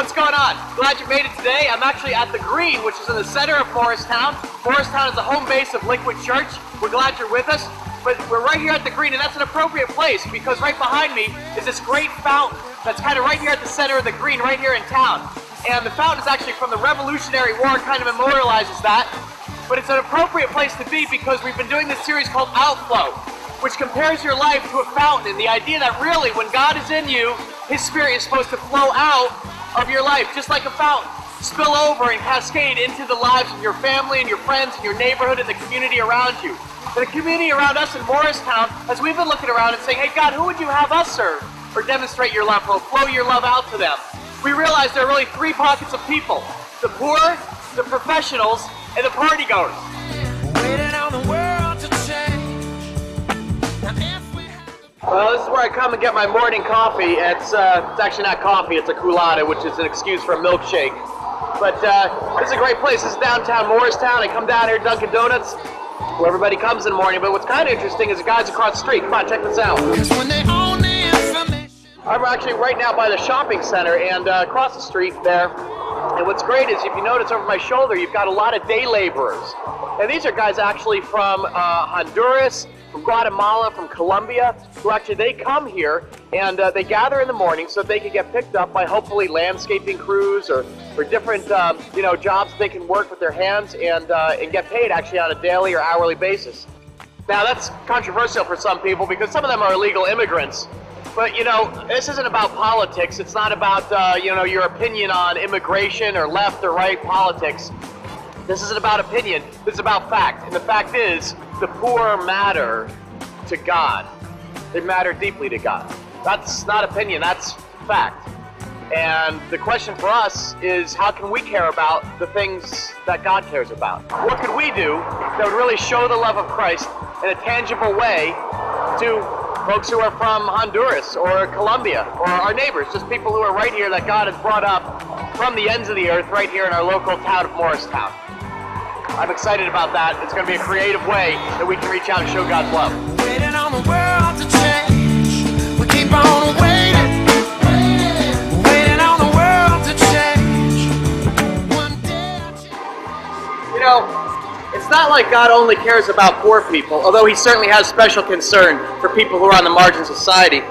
what's going on? Glad you made it today. I'm actually at the Green, which is in the center of Morristown. Morristown is the home base of Liquid Church. We're glad you're with us. But we're right here at the Green, and that's an appropriate place because right behind me is this great fountain that's kind of right here at the center of the Green, right here in town. And the fountain is actually from the Revolutionary War, kind of memorializes that. But it's an appropriate place to be because we've been doing this series called Outflow, which compares your life to a fountain. And the idea that really, when God is in you, His Spirit is supposed to flow out of your life, just like a fountain. Spill over and cascade into the lives of your family and your friends and your neighborhood and the community around you. The community around us in Morristown, as we've been looking around and saying, hey God, who would you have us serve or demonstrate your love, or flow your love out to them? We realize there are really three pockets of people. The poor, the professionals, and the party goers. Well, this is where I come and get my morning coffee. It's uh, it's actually not coffee; it's a Coolatta, which is an excuse for a milkshake. But uh, this is a great place. This is downtown Morristown. I come down here, to Dunkin' Donuts, where everybody comes in the morning. But what's kind of interesting is the guys across the street. Come on, check this out. I'm actually right now by the shopping center and uh, across the street there. And what's great is if you notice over my shoulder, you've got a lot of day laborers. And these are guys actually from uh, Honduras, from Guatemala, from Colombia, who actually they come here and uh, they gather in the morning so they can get picked up by hopefully landscaping crews or, or different um, you know jobs they can work with their hands and uh, and get paid actually on a daily or hourly basis. Now that's controversial for some people because some of them are illegal immigrants. But you know, this isn't about politics. It's not about uh, you know your opinion on immigration or left or right politics. This isn't about opinion. This is about fact. And the fact is, the poor matter to God. They matter deeply to God. That's not opinion. That's fact. And the question for us is how can we care about the things that God cares about? What could we do that would really show the love of Christ in a tangible way to folks who are from Honduras or Colombia or our neighbors, just people who are right here that God has brought up from the ends of the earth right here in our local town of Morristown. I'm excited about that. It's going to be a creative way that we can reach out and show God's love. Waiting on the world to change. We keep on waiting. Waiting on the world to change. One day. You know, it's not like God only cares about poor people, although He certainly has special concern for people who are on the margins of society.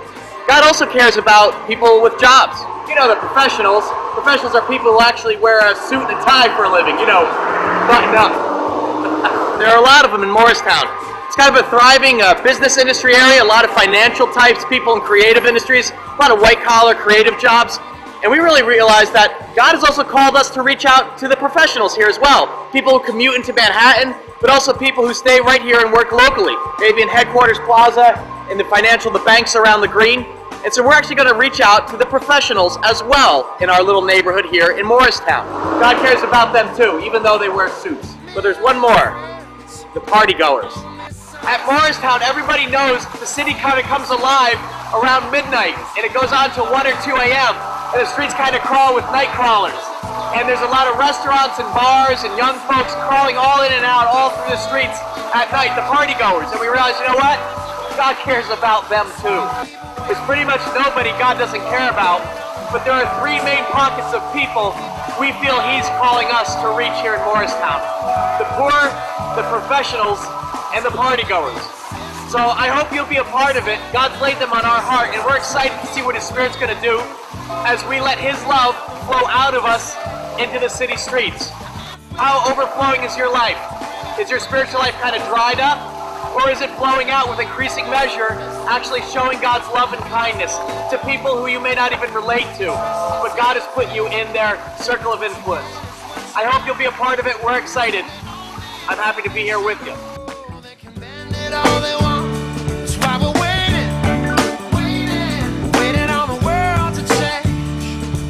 God also cares about people with jobs. You know, the professionals. Professionals are people who actually wear a suit and a tie for a living, you know, up. there are a lot of them in Morristown. It's kind of a thriving uh, business industry area, a lot of financial types, people in creative industries, a lot of white collar creative jobs. And we really realized that God has also called us to reach out to the professionals here as well. People who commute into Manhattan, but also people who stay right here and work locally, maybe in Headquarters Plaza, in the financial, the banks around the green. And so we're actually going to reach out to the professionals as well in our little neighborhood here in Morristown. God cares about them too, even though they wear suits. But there's one more the party goers. At Morristown, everybody knows the city kind of comes alive around midnight, and it goes on till 1 or 2 a.m., and the streets kind of crawl with night crawlers. And there's a lot of restaurants and bars and young folks crawling all in and out all through the streets at night, the party goers. And we realize, you know what? God cares about them too. There's pretty much nobody God doesn't care about, but there are three main pockets of people we feel He's calling us to reach here in Morristown. The poor, the professionals, and the party goers. So I hope you'll be a part of it. God's laid them on our heart, and we're excited to see what His Spirit's going to do as we let His love flow out of us into the city streets. How overflowing is your life? Is your spiritual life kind of dried up? Or is it flowing out with increasing measure, actually showing God's love and kindness to people who you may not even relate to, but God has put you in their circle of influence? I hope you'll be a part of it. We're excited. I'm happy to be here with you.